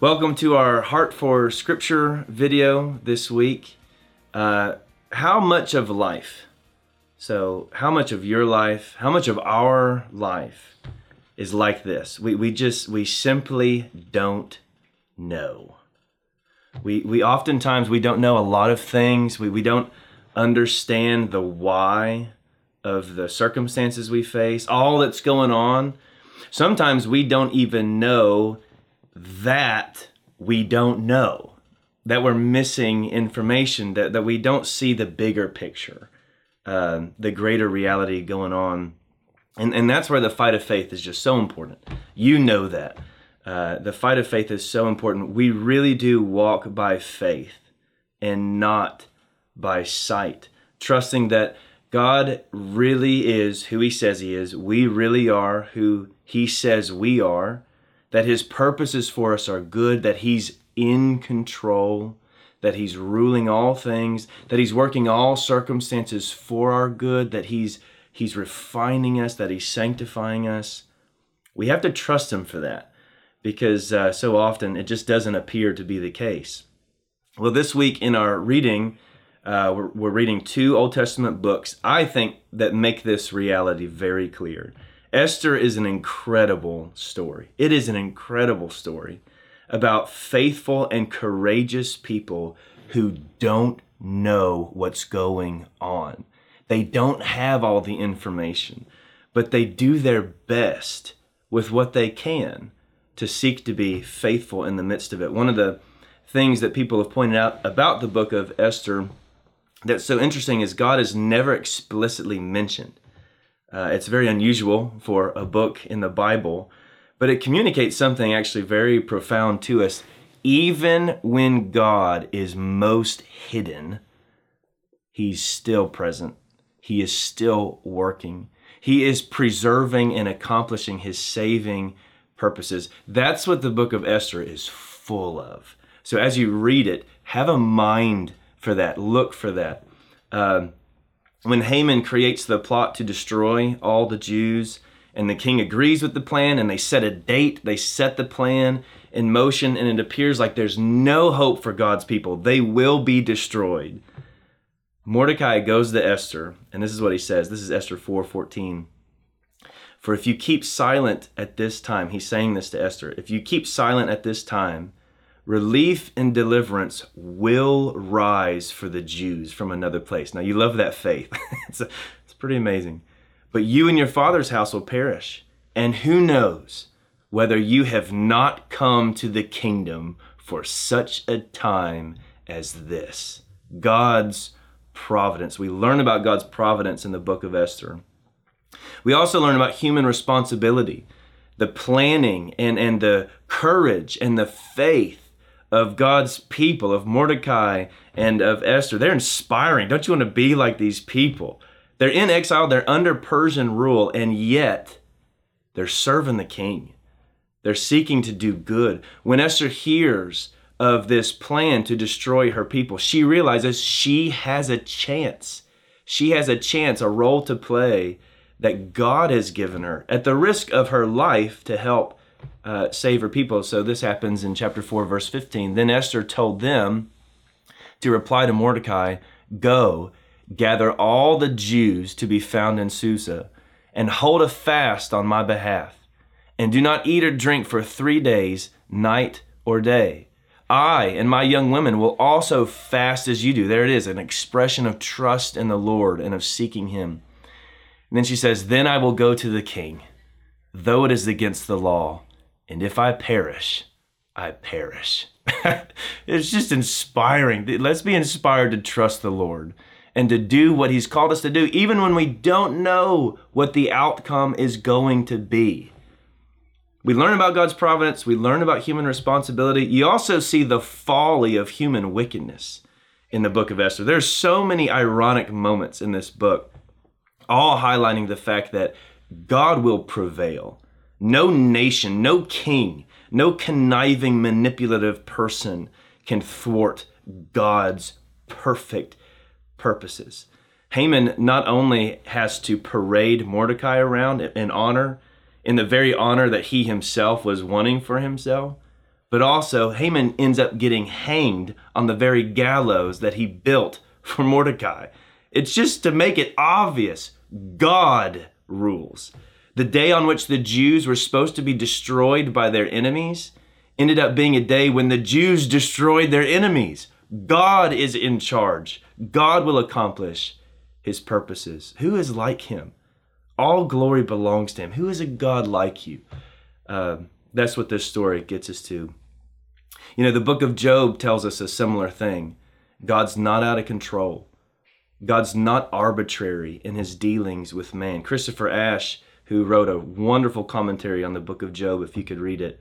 Welcome to our Heart for Scripture video this week. Uh, how much of life, so how much of your life, how much of our life is like this? We, we just, we simply don't know. We, we oftentimes, we don't know a lot of things. We, we don't understand the why of the circumstances we face, all that's going on. Sometimes we don't even know that we don't know, that we're missing information, that, that we don't see the bigger picture, uh, the greater reality going on. And, and that's where the fight of faith is just so important. You know that. Uh, the fight of faith is so important. We really do walk by faith and not by sight, trusting that God really is who He says He is. We really are who He says we are that his purposes for us are good, that he's in control, that he's ruling all things, that he's working all circumstances for our good, that he's he's refining us, that he's sanctifying us. We have to trust him for that because uh, so often it just doesn't appear to be the case. Well, this week in our reading, uh, we're, we're reading two Old Testament books, I think, that make this reality very clear. Esther is an incredible story. It is an incredible story about faithful and courageous people who don't know what's going on. They don't have all the information, but they do their best with what they can to seek to be faithful in the midst of it. One of the things that people have pointed out about the book of Esther that's so interesting is God is never explicitly mentioned. Uh, it's very unusual for a book in the Bible, but it communicates something actually very profound to us. Even when God is most hidden, He's still present. He is still working. He is preserving and accomplishing His saving purposes. That's what the book of Esther is full of. So as you read it, have a mind for that. Look for that. Um, when Haman creates the plot to destroy all the Jews, and the king agrees with the plan, and they set a date, they set the plan in motion, and it appears like there's no hope for God's people. They will be destroyed. Mordecai goes to Esther, and this is what he says. This is Esther 4 14. For if you keep silent at this time, he's saying this to Esther, if you keep silent at this time, relief and deliverance will rise for the Jews from another place. Now, you love that faith. it's, a, it's pretty amazing. But you and your father's house will perish. And who knows whether you have not come to the kingdom for such a time as this? God's providence. We learn about God's providence in the book of Esther. We also learn about human responsibility, the planning and, and the courage and the faith of God's people, of Mordecai and of Esther. They're inspiring. Don't you want to be like these people? They're in exile, they're under Persian rule, and yet they're serving the king. They're seeking to do good. When Esther hears of this plan to destroy her people, she realizes she has a chance. She has a chance, a role to play that God has given her at the risk of her life to help uh, save her people. So this happens in chapter 4, verse 15. Then Esther told them to reply to Mordecai Go, gather all the Jews to be found in Susa, and hold a fast on my behalf, and do not eat or drink for three days, night or day. I and my young women will also fast as you do. There it is, an expression of trust in the Lord and of seeking Him. And then she says, Then I will go to the king, though it is against the law and if I perish, I perish. it's just inspiring. Let's be inspired to trust the Lord and to do what He's called us to do, even when we don't know what the outcome is going to be. We learn about God's providence, we learn about human responsibility. You also see the folly of human wickedness in the book of Esther. There's so many ironic moments in this book, all highlighting the fact that God will prevail. No nation, no king, no conniving, manipulative person can thwart God's perfect purposes. Haman not only has to parade Mordecai around in honor, in the very honor that he himself was wanting for himself, but also Haman ends up getting hanged on the very gallows that he built for Mordecai. It's just to make it obvious God rules. The day on which the Jews were supposed to be destroyed by their enemies ended up being a day when the Jews destroyed their enemies. God is in charge. God will accomplish his purposes. Who is like him? All glory belongs to him. Who is a God like you? Uh, that's what this story gets us to. You know, the book of Job tells us a similar thing. God's not out of control. God's not arbitrary in his dealings with man. Christopher Ash, who wrote a wonderful commentary on the book of Job, if you could read it,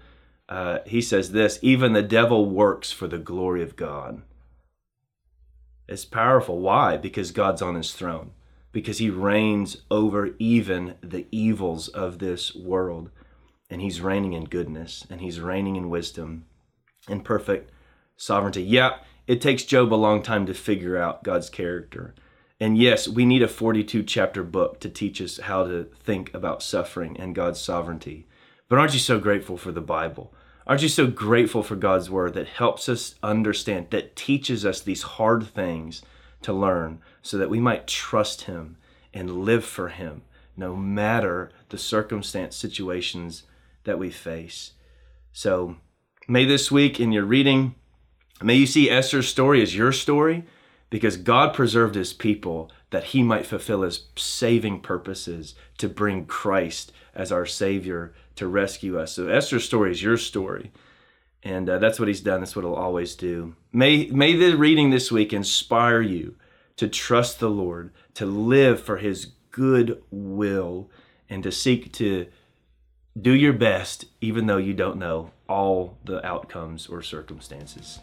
uh, he says this even the devil works for the glory of God. It's powerful. Why? Because God's on his throne, because he reigns over even the evils of this world. And he's reigning in goodness, and he's reigning in wisdom and perfect sovereignty. Yeah, it takes Job a long time to figure out God's character. And yes, we need a 42 chapter book to teach us how to think about suffering and God's sovereignty. But aren't you so grateful for the Bible? Aren't you so grateful for God's word that helps us understand, that teaches us these hard things to learn so that we might trust Him and live for Him no matter the circumstance, situations that we face? So, may this week in your reading, may you see Esther's story as your story because God preserved his people that he might fulfill his saving purposes to bring Christ as our Savior to rescue us. So Esther's story is your story. And uh, that's what he's done. That's what he'll always do. May, may the reading this week inspire you to trust the Lord, to live for his good will, and to seek to do your best, even though you don't know all the outcomes or circumstances.